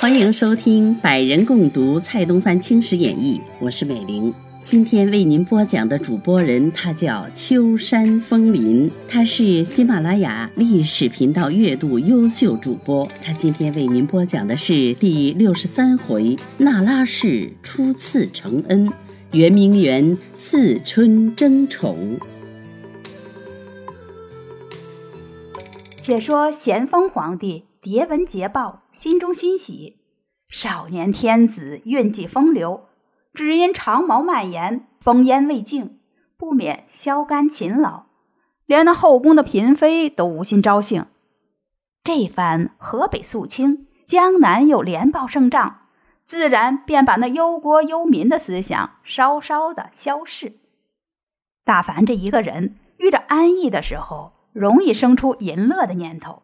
欢迎收听《百人共读蔡东藩青史演义》，我是美玲。今天为您播讲的主播人，他叫秋山风林，他是喜马拉雅历史频道月度优秀主播。他今天为您播讲的是第六十三回：那拉氏初次承恩，圆明园四春争宠。且说咸丰皇帝迭闻捷报，心中欣喜。少年天子运气风流，只因长毛蔓延，风烟未净，不免消肝勤劳。连那后宫的嫔妃都无心招幸。这番河北肃清，江南又连报胜仗，自然便把那忧国忧民的思想稍稍的消逝。大凡这一个人遇着安逸的时候，容易生出淫乐的念头。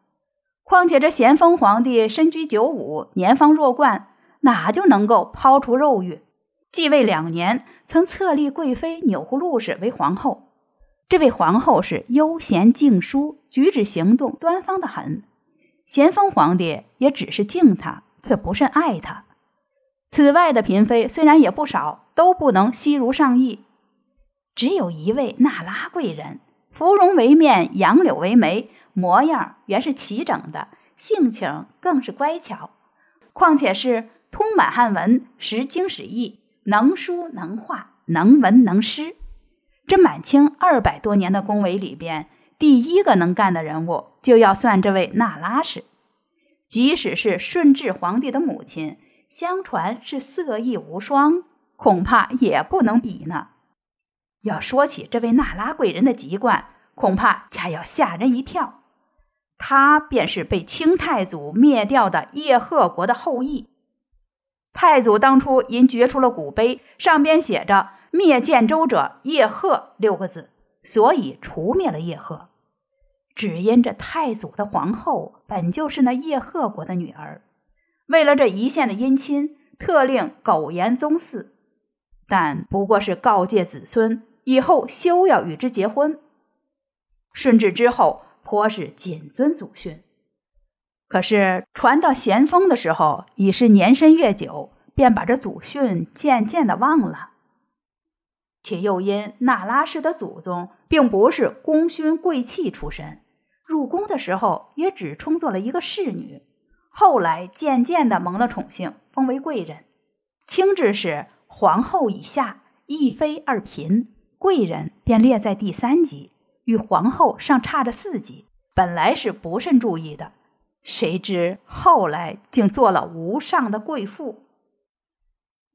况且这咸丰皇帝身居九五，年方弱冠，哪就能够抛除肉欲？继位两年，曾册立贵妃钮祜禄氏为皇后。这位皇后是悠闲静淑，举止行动端方的很。咸丰皇帝也只是敬她，却不甚爱她。此外的嫔妃虽然也不少，都不能悉如上意。只有一位那拉贵人，芙蓉为面，杨柳为眉。模样原是齐整的，性情更是乖巧，况且是通满汉文，识经史义，能书能画，能文能诗。这满清二百多年的宫闱里边，第一个能干的人物，就要算这位那拉氏。即使是顺治皇帝的母亲，相传是色艺无双，恐怕也不能比呢。要说起这位纳拉贵人的籍贯，恐怕恰要吓人一跳。他便是被清太祖灭掉的叶赫国的后裔。太祖当初因掘出了古碑，上边写着“灭建州者叶赫”六个字，所以除灭了叶赫。只因这太祖的皇后本就是那叶赫国的女儿，为了这一线的姻亲，特令苟延宗嗣，但不过是告诫子孙以后休要与之结婚。顺治之后。颇是谨遵祖训，可是传到咸丰的时候，已是年深月久，便把这祖训渐渐的忘了。且又因那拉氏的祖宗并不是功勋贵戚出身，入宫的时候也只充作了一个侍女，后来渐渐的蒙了宠幸，封为贵人。清制是皇后以下一妃二嫔，贵人便列在第三级。与皇后尚差着四级，本来是不甚注意的，谁知后来竟做了无上的贵妇。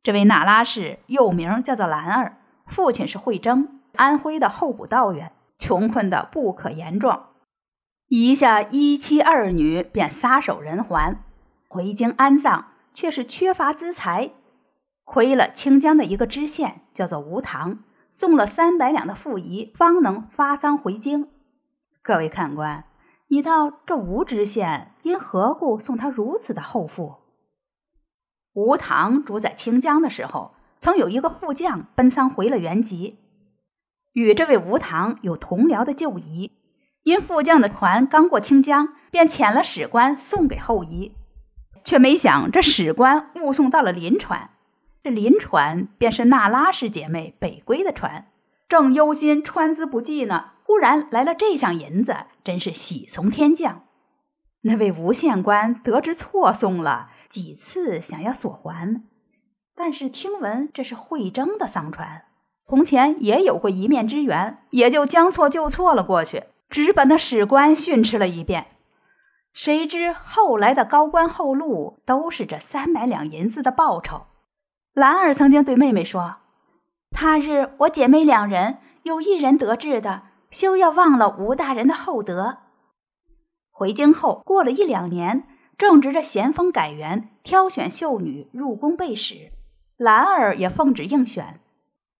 这位那拉氏又名叫做兰儿，父亲是惠征，安徽的候补道员，穷困的不可言状，一下一妻二女便撒手人寰，回京安葬，却是缺乏资财，亏了清江的一个知县，叫做吴唐。送了三百两的赋仪，方能发丧回京。各位看官，你道这吴知县因何故送他如此的厚赋？吴唐主宰清江的时候，曾有一个副将奔丧回了原籍，与这位吴唐有同僚的旧谊。因副将的船刚过清江，便遣了史官送给后夷，却没想这史官误送到了临川。这临船便是那拉氏姐妹北归的船，正忧心川资不济呢，忽然来了这项银子，真是喜从天降。那位吴县官得知错送了，几次想要索还，但是听闻这是惠征的丧船，从前也有过一面之缘，也就将错就错了过去，只把那史官训斥了一遍。谁知后来的高官厚禄都是这三百两银子的报酬。兰儿曾经对妹妹说：“他日我姐妹两人有一人得志的，休要忘了吴大人的厚德。”回京后过了一两年，正值着咸丰改元，挑选秀女入宫备使，兰儿也奉旨应选。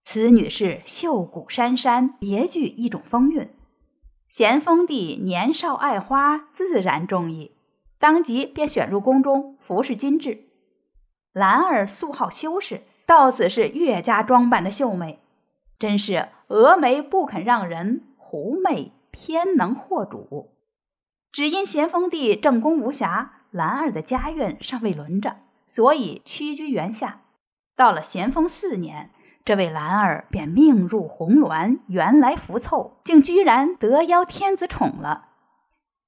此女是秀骨珊珊，别具一种风韵。咸丰帝年少爱花，自然中意，当即便选入宫中服侍金制。兰儿素好修饰，到此是越加装扮的秀美，真是蛾眉不肯让人，狐媚偏能惑主。只因咸丰帝正宫无暇，兰儿的家运尚未轮着，所以屈居原下。到了咸丰四年，这位兰儿便命入红鸾，原来福凑，竟居然得邀天子宠了。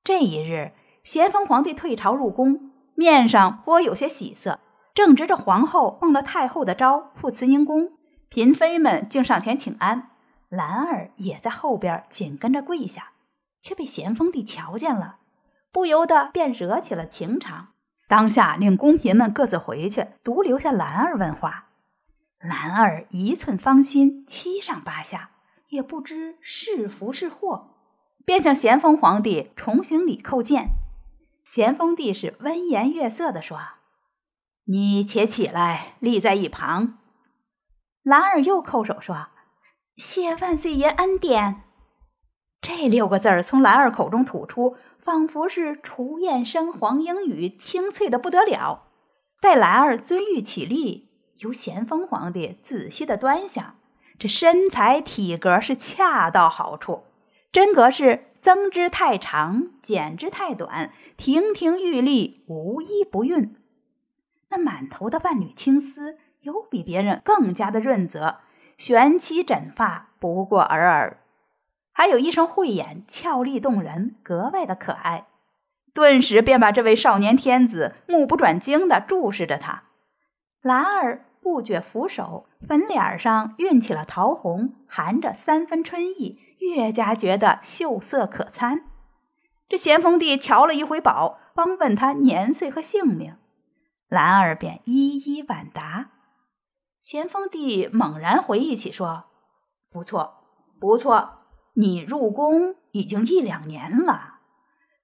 这一日，咸丰皇帝退朝入宫，面上颇有些喜色，正值着皇后奉了太后的诏赴慈宁宫，嫔妃们竟上前请安，兰儿也在后边紧跟着跪下，却被咸丰帝瞧见了。不由得便惹起了情长，当下令宫嫔们各自回去，独留下兰儿问话。兰儿一寸芳心，七上八下，也不知是福是祸，便向咸丰皇帝重行礼叩见。咸丰帝是温颜悦色地说：“你且起来，立在一旁。”兰儿又叩首说：“谢万岁爷恩典。”这六个字儿从兰儿口中吐出。仿佛是雏燕声、黄莺语，清脆的不得了。待兰儿尊玉起立，由咸丰皇帝仔细的端详，这身材体格是恰到好处，真格是增之太长，减之太短，亭亭玉立，无一不韵。那满头的万缕青丝，有比别人更加的润泽，悬起枕发，不过尔尔。还有一双慧眼，俏丽动人，格外的可爱。顿时便把这位少年天子目不转睛地注视着他。兰儿不觉扶手，粉脸上晕起了桃红，含着三分春意，越加觉得秀色可餐。这咸丰帝瞧了一回宝，方问他年岁和姓名，兰儿便一一婉答。咸丰帝猛然回忆起，说：“不错，不错。”你入宫已经一两年了，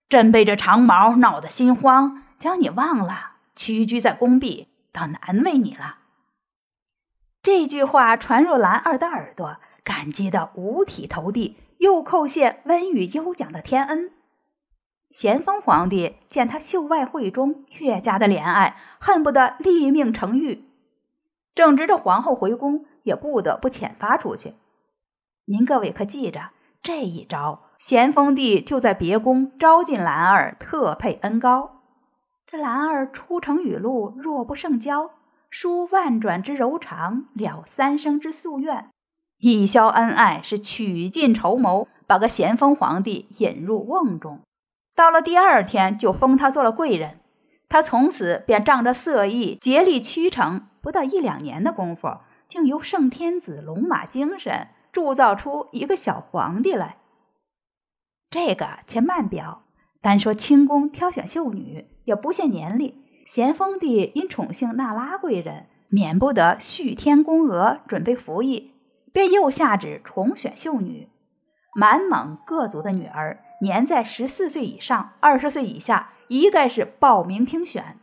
朕被这长毛闹得心慌，将你忘了，屈居在宫壁，倒难为你了。这句话传入兰儿的耳朵，感激得五体投地，又叩谢温语优讲的天恩。咸丰皇帝见他秀外慧中，越加的怜爱，恨不得立命成玉。正值这皇后回宫，也不得不遣发出去。您各位可记着？这一招，咸丰帝就在别宫招进兰儿，特配恩高。这兰儿出城雨露，若不胜娇，书万转之柔肠，了三生之夙愿，一消恩爱，是取尽筹谋，把个咸丰皇帝引入瓮中。到了第二天，就封他做了贵人。他从此便仗着色艺，竭力驱城。不到一两年的功夫，竟由圣天子龙马精神。铸造出一个小皇帝来。这个且慢表，单说清宫挑选秀女，也不限年龄。咸丰帝因宠幸那拉贵人，免不得续添宫娥，准备服役，便又下旨重选秀女。满蒙各族的女儿，年在十四岁以上、二十岁以下，一概是报名听选。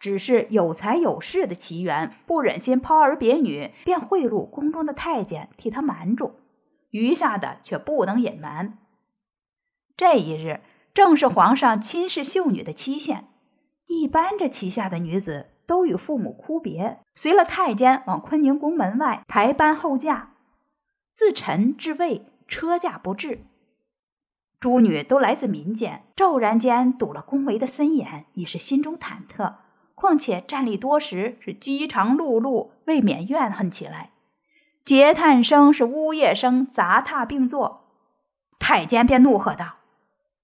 只是有才有势的奇缘不忍心抛儿别女，便贿赂宫中的太监替他瞒住，余下的却不能隐瞒。这一日正是皇上亲视秀女的期限，一般这旗下的女子都与父母哭别，随了太监往坤宁宫门外抬班候驾。自陈至魏，车驾不至。诸女都来自民间，骤然间堵了宫闱的森严，已是心中忐忑。况且站立多时，是饥肠辘辘，未免怨恨起来。嗟叹声是呜咽声杂沓并作，太监便怒喝道：“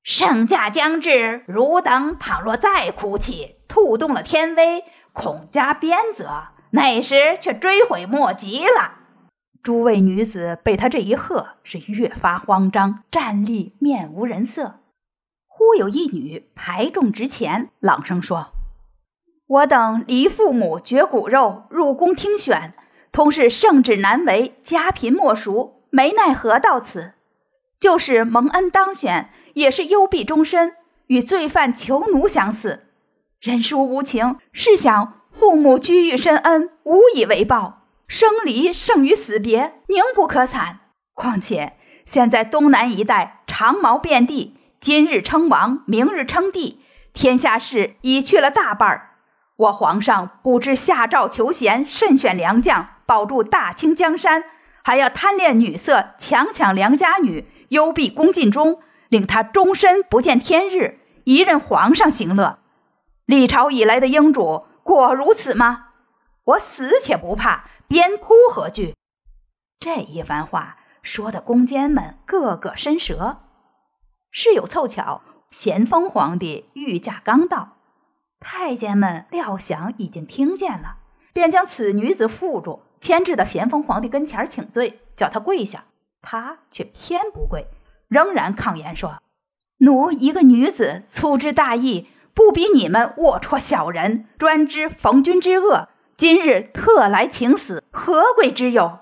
圣驾将至，汝等倘若再哭泣，触动了天威，恐加鞭责，那时却追悔莫及了。”诸位女子被他这一喝，是越发慌张，站立面无人色。忽有一女排众直前，朗声说。我等离父母绝骨肉入宫听选，同是圣旨难违，家贫莫赎，没奈何到此。就是蒙恩当选，也是幽闭终身，与罪犯囚奴相似。人殊无情，试想父母居遇深恩，无以为报，生离胜于死别，宁不可惨？况且现在东南一带长毛遍地，今日称王，明日称帝，天下事已去了大半儿。我皇上不知下诏求贤，慎选良将，保住大清江山，还要贪恋女色，强抢良家女，幽闭宫禁中，令他终身不见天日，一任皇上行乐。历朝以来的英主果如此吗？我死且不怕，鞭扑何惧？这一番话说的宫监们个个伸舌。事有凑巧，咸丰皇帝御驾刚到，太监们料想已经听见了，便将此女子缚住，牵制到咸丰皇帝跟前请罪，叫他跪下。他却偏不跪，仍然抗言说：“奴一个女子，粗枝大义，不比你们龌龊小人，专知逢君之恶。今日特来请死，何贵之有？”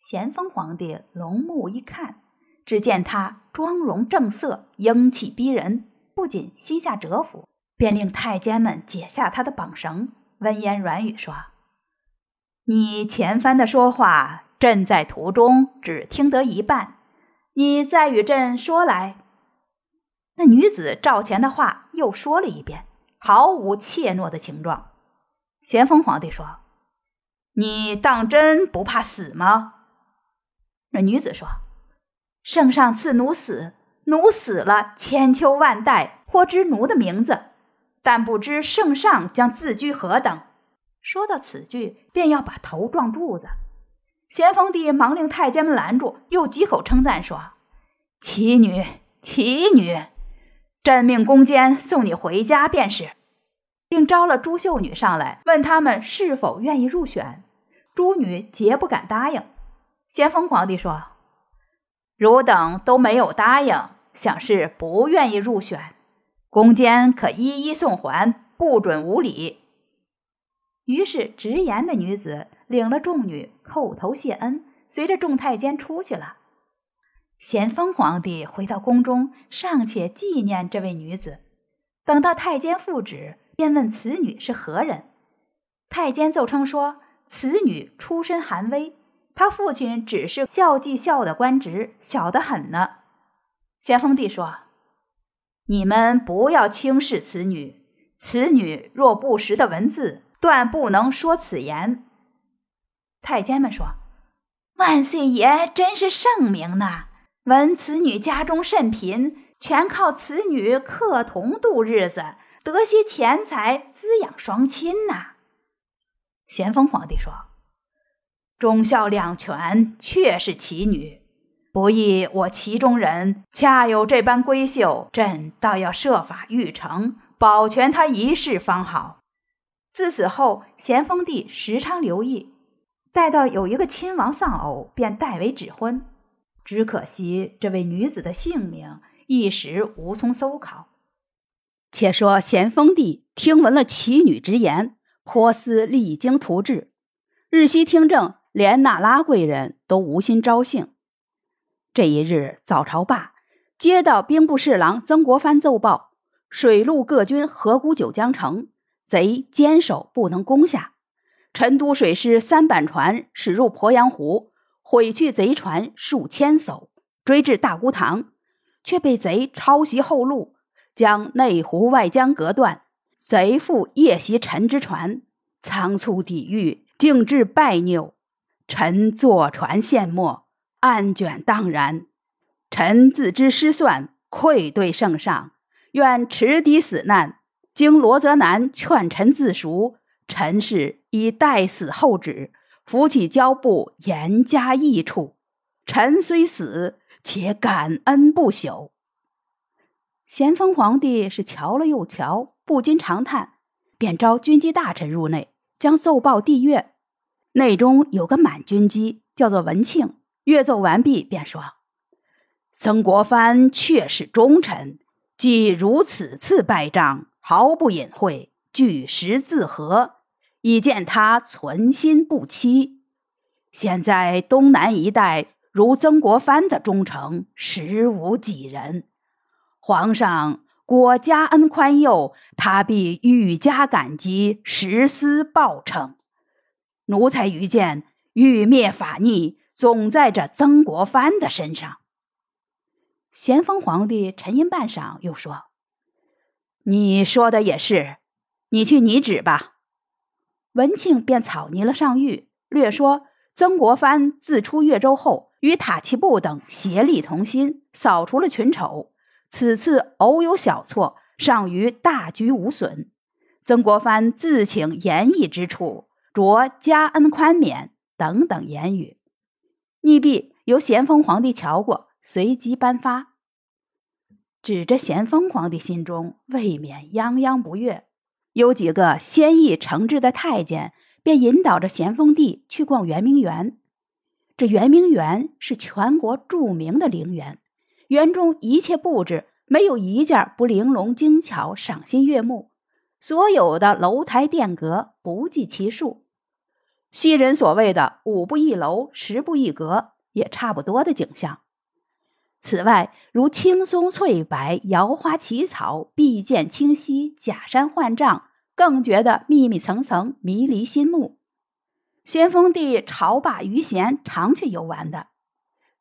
咸丰皇帝龙目一看，只见他妆容正色，英气逼人，不仅心下折服，便令太监们解下他的绑绳，温言软语说：“你前番的说话。”朕在途中只听得一半，你再与朕说来。那女子赵钱的话又说了一遍，毫无怯懦的情状。咸丰皇帝说：“你当真不怕死吗？”那女子说：“圣上赐奴死，奴死了千秋万代，或知奴的名字，但不知圣上将自居何等。”说到此句，便要把头撞柱子。咸丰帝忙令太监们拦住，又几口称赞说：“奇女，奇女，朕命宫监送你回家便是。”并招了朱秀女上来，问他们是否愿意入选。朱女皆不敢答应。咸丰皇帝说：“汝等都没有答应，想是不愿意入选，宫监可一一送还，不准无礼。”于是直言的女子。领了众女叩头谢恩，随着众太监出去了。咸丰皇帝回到宫中，尚且纪念这位女子。等到太监复旨，便问此女是何人。太监奏称说，此女出身寒微，她父亲只是校记校的官职，小得很呢。咸丰帝说：“你们不要轻视此女，此女若不识的文字，断不能说此言。”太监们说：“万岁爷真是圣明呐！闻此女家中甚贫，全靠此女课童度日子，得些钱财滋养双亲呐。”咸丰皇帝说：“忠孝两全，确是奇女，不意我其中人恰有这般闺秀，朕倒要设法育成，保全她一世方好。”自此后，咸丰帝时常留意。待到有一个亲王丧偶，便代为指婚。只可惜这位女子的姓名一时无从搜考。且说咸丰帝听闻了奇女之言，颇思励精图治，日夕听政，连那拉贵人都无心招幸。这一日早朝罢，接到兵部侍郎曾国藩奏报：水陆各军合沽九江城，贼坚守不能攻下。成都水师三板船驶入鄱阳湖，毁去贼船数千艘，追至大沽塘，却被贼抄袭后路，将内湖外江隔断。贼复夜袭陈之船，仓促抵御，竟至败扭。臣坐船陷没，案卷荡然。臣自知失算，愧对圣上，愿持敌死难。经罗泽南劝臣自赎。臣是以待死后旨，扶起交部，严加益处。臣虽死，且感恩不朽。咸丰皇帝是瞧了又瞧，不禁长叹，便召军机大臣入内，将奏报递阅。内中有个满军机，叫做文庆。阅奏完毕，便说：“曾国藩确是忠臣，既如此次败仗，毫不隐晦，据实自核。”已见他存心不欺，现在东南一带如曾国藩的忠诚实无几人。皇上果加恩宽宥，他必愈加感激，实施报称。奴才愚见欲灭法逆，总在这曾国藩的身上。咸丰皇帝沉吟半晌，又说：“你说的也是，你去拟旨吧。”文庆便草拟了上谕，略说曾国藩自出越州后，与塔器布等协力同心，扫除了群丑。此次偶有小错，尚于大局无损。曾国藩自请言义之处，着加恩宽免等等言语，逆必由咸丰皇帝瞧过，随即颁发。指着咸丰皇帝心中未免泱泱不悦，有几个先意承制的太监，便引导着咸丰帝去逛圆明园。这圆明园是全国著名的陵园，园中一切布置没有一件不玲珑精巧、赏心悦目。所有的楼台殿阁不计其数，昔人所谓的“五步一楼，十步一阁”也差不多的景象。此外，如青松翠柏、摇花奇草、碧涧清溪、假山幻障，更觉得密密层层，迷离心目。咸丰帝朝罢余闲，常去游玩的。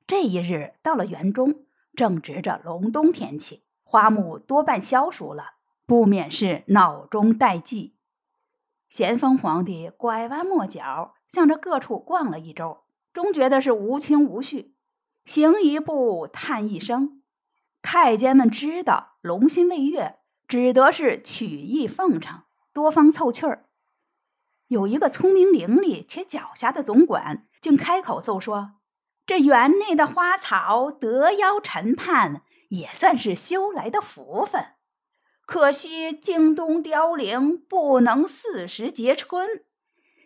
这一日到了园中，正值着隆冬天气，花木多半消熟了，不免是脑中待悸。咸丰皇帝拐弯抹角，向着各处逛了一周，终觉得是无情无绪，行一步叹一声。太监们知道龙心未悦，只得是曲意奉承，多方凑趣儿。有一个聪明伶俐且狡黠的总管，竟开口奏说：“这园内的花草得邀陈盼，也算是修来的福分。可惜京东凋零，不能四时结春，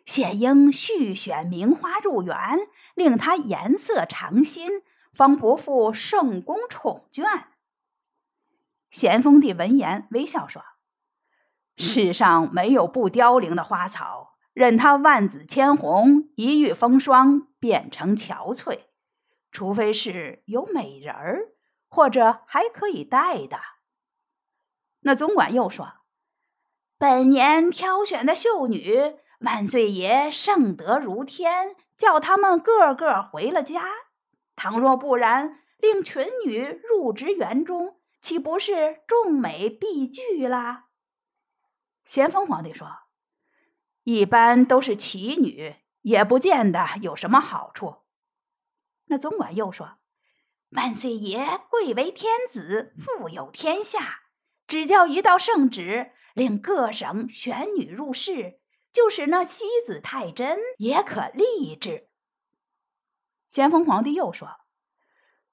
现应续选名花入园，令它颜色常新，方不负圣公宠眷。”咸丰帝闻言微笑说：“世上没有不凋零的花草。”任它万紫千红，一遇风霜变成憔悴，除非是有美人儿，或者还可以戴的。那总管又说：“本年挑选的秀女，万岁爷圣德如天，叫他们个个回了家。倘若不然，令群女入职园中，岂不是众美必拒啦？”咸丰皇帝说。一般都是奇女，也不见得有什么好处。那总管又说：“万岁爷贵为天子，富有天下，只叫一道圣旨，令各省选女入仕，就使那西子太真也可立志。”咸丰皇帝又说：“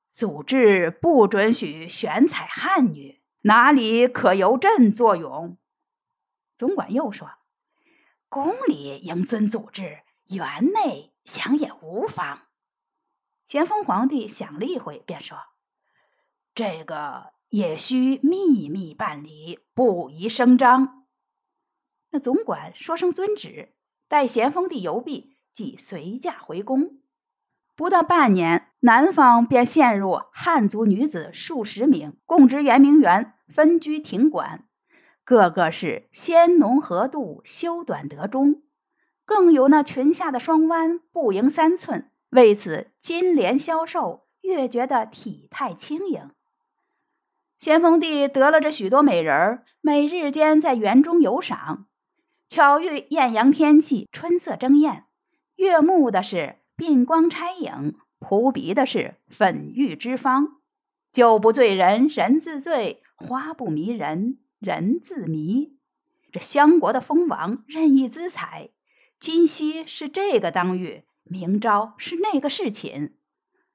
祖制不准许选采汉女，哪里可由朕作俑？”总管又说。宫里应遵祖制，园内想也无妨。咸丰皇帝想了一回，便说：“这个也需秘密办理，不宜声张。”那总管说声遵旨，待咸丰帝游毕，即随驾回宫。不到半年，南方便陷入汉族女子数十名，供职圆明园，分居庭馆。个个是纤浓合度，修短得中，更有那裙下的双弯不盈三寸，为此金莲消瘦，越觉得体态轻盈。咸丰帝得了这许多美人儿，每日间在园中游赏，巧遇艳阳天气，春色争艳，悦目的是鬓光钗影，扑鼻的是粉玉之芳。酒不醉人人自醉，花不迷人。人自迷，这相国的封王任意姿采，今夕是这个当月，明朝是那个侍寝。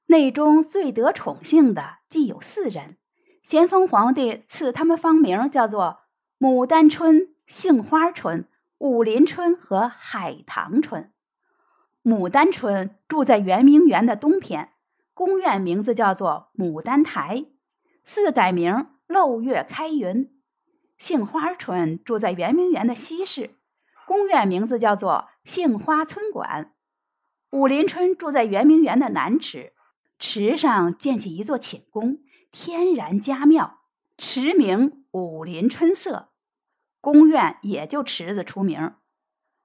内中最得宠幸的，既有四人。咸丰皇帝赐他们芳名，叫做牡丹春、杏花春、武林春和海棠春。牡丹春住在圆明园的东偏，宫院名字叫做牡丹台，四改名漏月开云。杏花春住在圆明园的西市，宫苑名字叫做杏花村馆。武林春住在圆明园的南池，池上建起一座寝宫，天然佳妙，池名武林春色。宫院也就池子出名。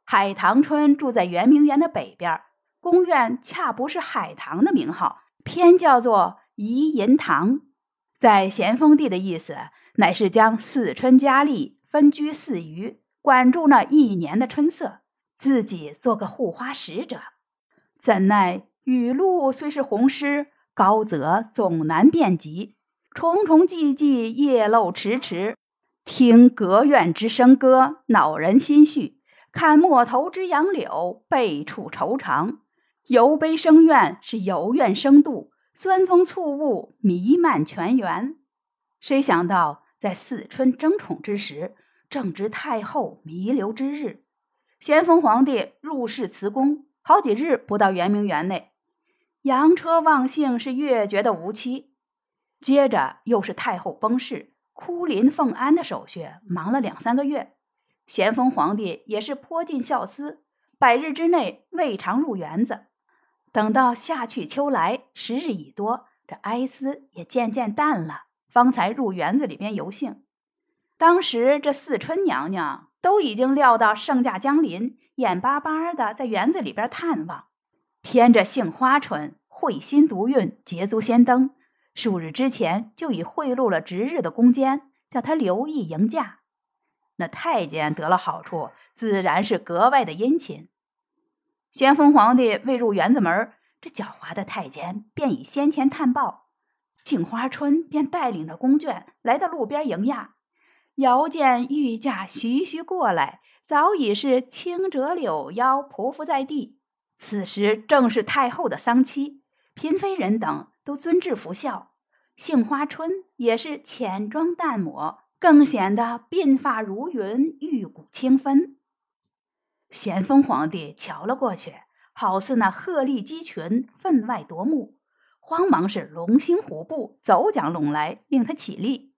海棠春住在圆明园的北边，宫院恰不是海棠的名号，偏叫做怡银堂。在咸丰帝的意思。乃是将四春佳丽分居四隅，管住那一年的春色，自己做个护花使者。怎奈雨露虽是洪湿，高则总难遍及。重重寂寂，夜漏迟迟。听隔院之笙歌，恼人心绪；看陌头之杨柳，倍触愁肠。由悲生怨，是由怨生妒，酸风醋雾弥漫全园。谁想到，在四春争宠之时，正值太后弥留之日，咸丰皇帝入室辞宫，好几日不到圆明园内，洋车忘幸，是越觉得无期。接着又是太后崩逝，哭临奉安的手续忙了两三个月，咸丰皇帝也是颇尽孝思，百日之内未尝入园子。等到夏去秋来，时日已多，这哀思也渐渐淡了，方才入园子里边游幸。当时这四春娘娘都已经料到圣驾将临，眼巴巴的在园子里边探望。偏着杏花春慧心独运，捷足先登，数日之前就已贿赂了值日的宫监，叫他留意迎驾。那太监得了好处，自然是格外的殷勤。咸丰皇帝未入园子门，这狡猾的太监便已先前探报，杏花春便带领着宫眷来到路边迎驾。遥见御驾徐徐过来，早已是轻折柳腰，匍匐在地。此时正是太后的丧期，嫔妃人等都遵制服孝，杏花春也是浅妆淡抹，更显得鬓发如云，玉骨清芬。咸丰皇帝瞧了过去，好似那鹤立鸡群，分外夺目，慌忙是龙行虎步，走将拢来，令他起立。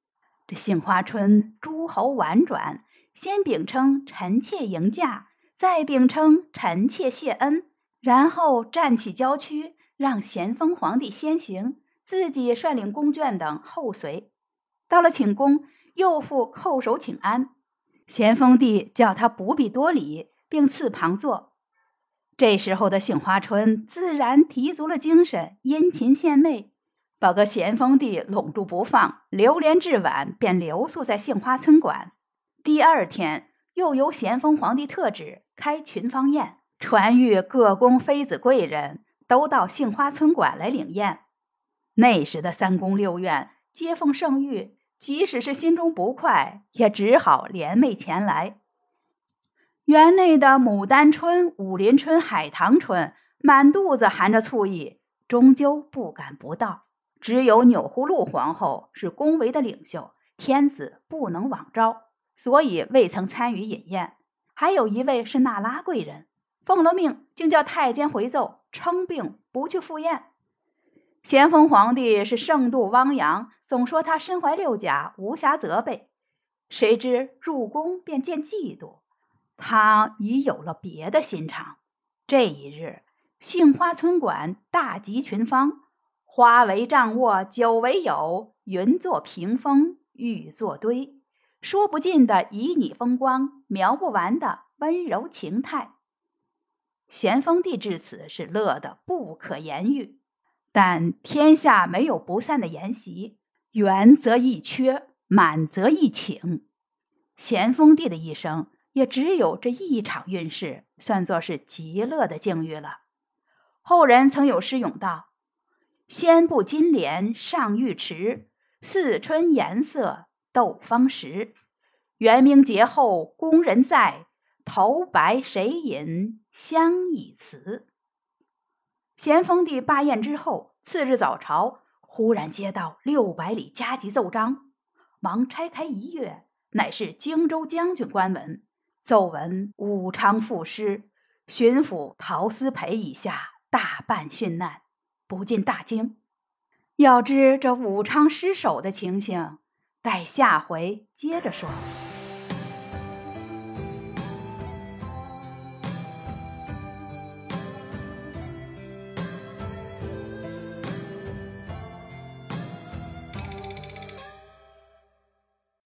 这杏花春诸侯婉转，先禀称臣妾迎驾，再禀称臣妾谢恩，然后站起娇躯，让咸丰皇帝先行，自己率领宫眷等后随。到了寝宫，又复叩首请安。咸丰帝叫他不必多礼。并赐旁坐。这时候的杏花春自然提足了精神，殷勤献媚，把个咸丰帝拢住不放，流连至晚，便留宿在杏花村馆。第二天，又由咸丰皇帝特旨开群芳宴，传谕各宫妃子贵人都到杏花村馆来领宴。那时的三宫六院接奉圣谕，即使是心中不快，也只好联袂前来。园内的牡丹春、武林春、海棠春，满肚子含着醋意，终究不敢不到。只有钮祜禄皇后是宫闱的领袖，天子不能枉招，所以未曾参与饮宴。还有一位是那拉贵人，奉了命，竟叫太监回奏称病不去赴宴。咸丰皇帝是盛度汪洋，总说他身怀六甲，无暇责备。谁知入宫便见嫉妒。他已有了别的心肠。这一日，杏花村馆大集群芳，花为帐卧，酒为友，云作屏风，玉作堆，说不尽的旖旎风光，描不完的温柔情态。咸丰帝至此是乐得不可言喻。但天下没有不散的筵席，圆则易缺，满则易请。咸丰帝的一生。也只有这一场运势，算作是极乐的境遇了。后人曾有诗咏道：“先不金莲上玉池，四春颜色斗芳时。元明节后宫人在，头白谁饮香已辞。”咸丰帝罢宴之后，次日早朝，忽然接到六百里加急奏章，忙拆开一阅，乃是荆州将军官文。奏闻武昌赋诗，巡抚陶思培以下大半殉难，不禁大惊。要知这武昌失守的情形，待下回接着说。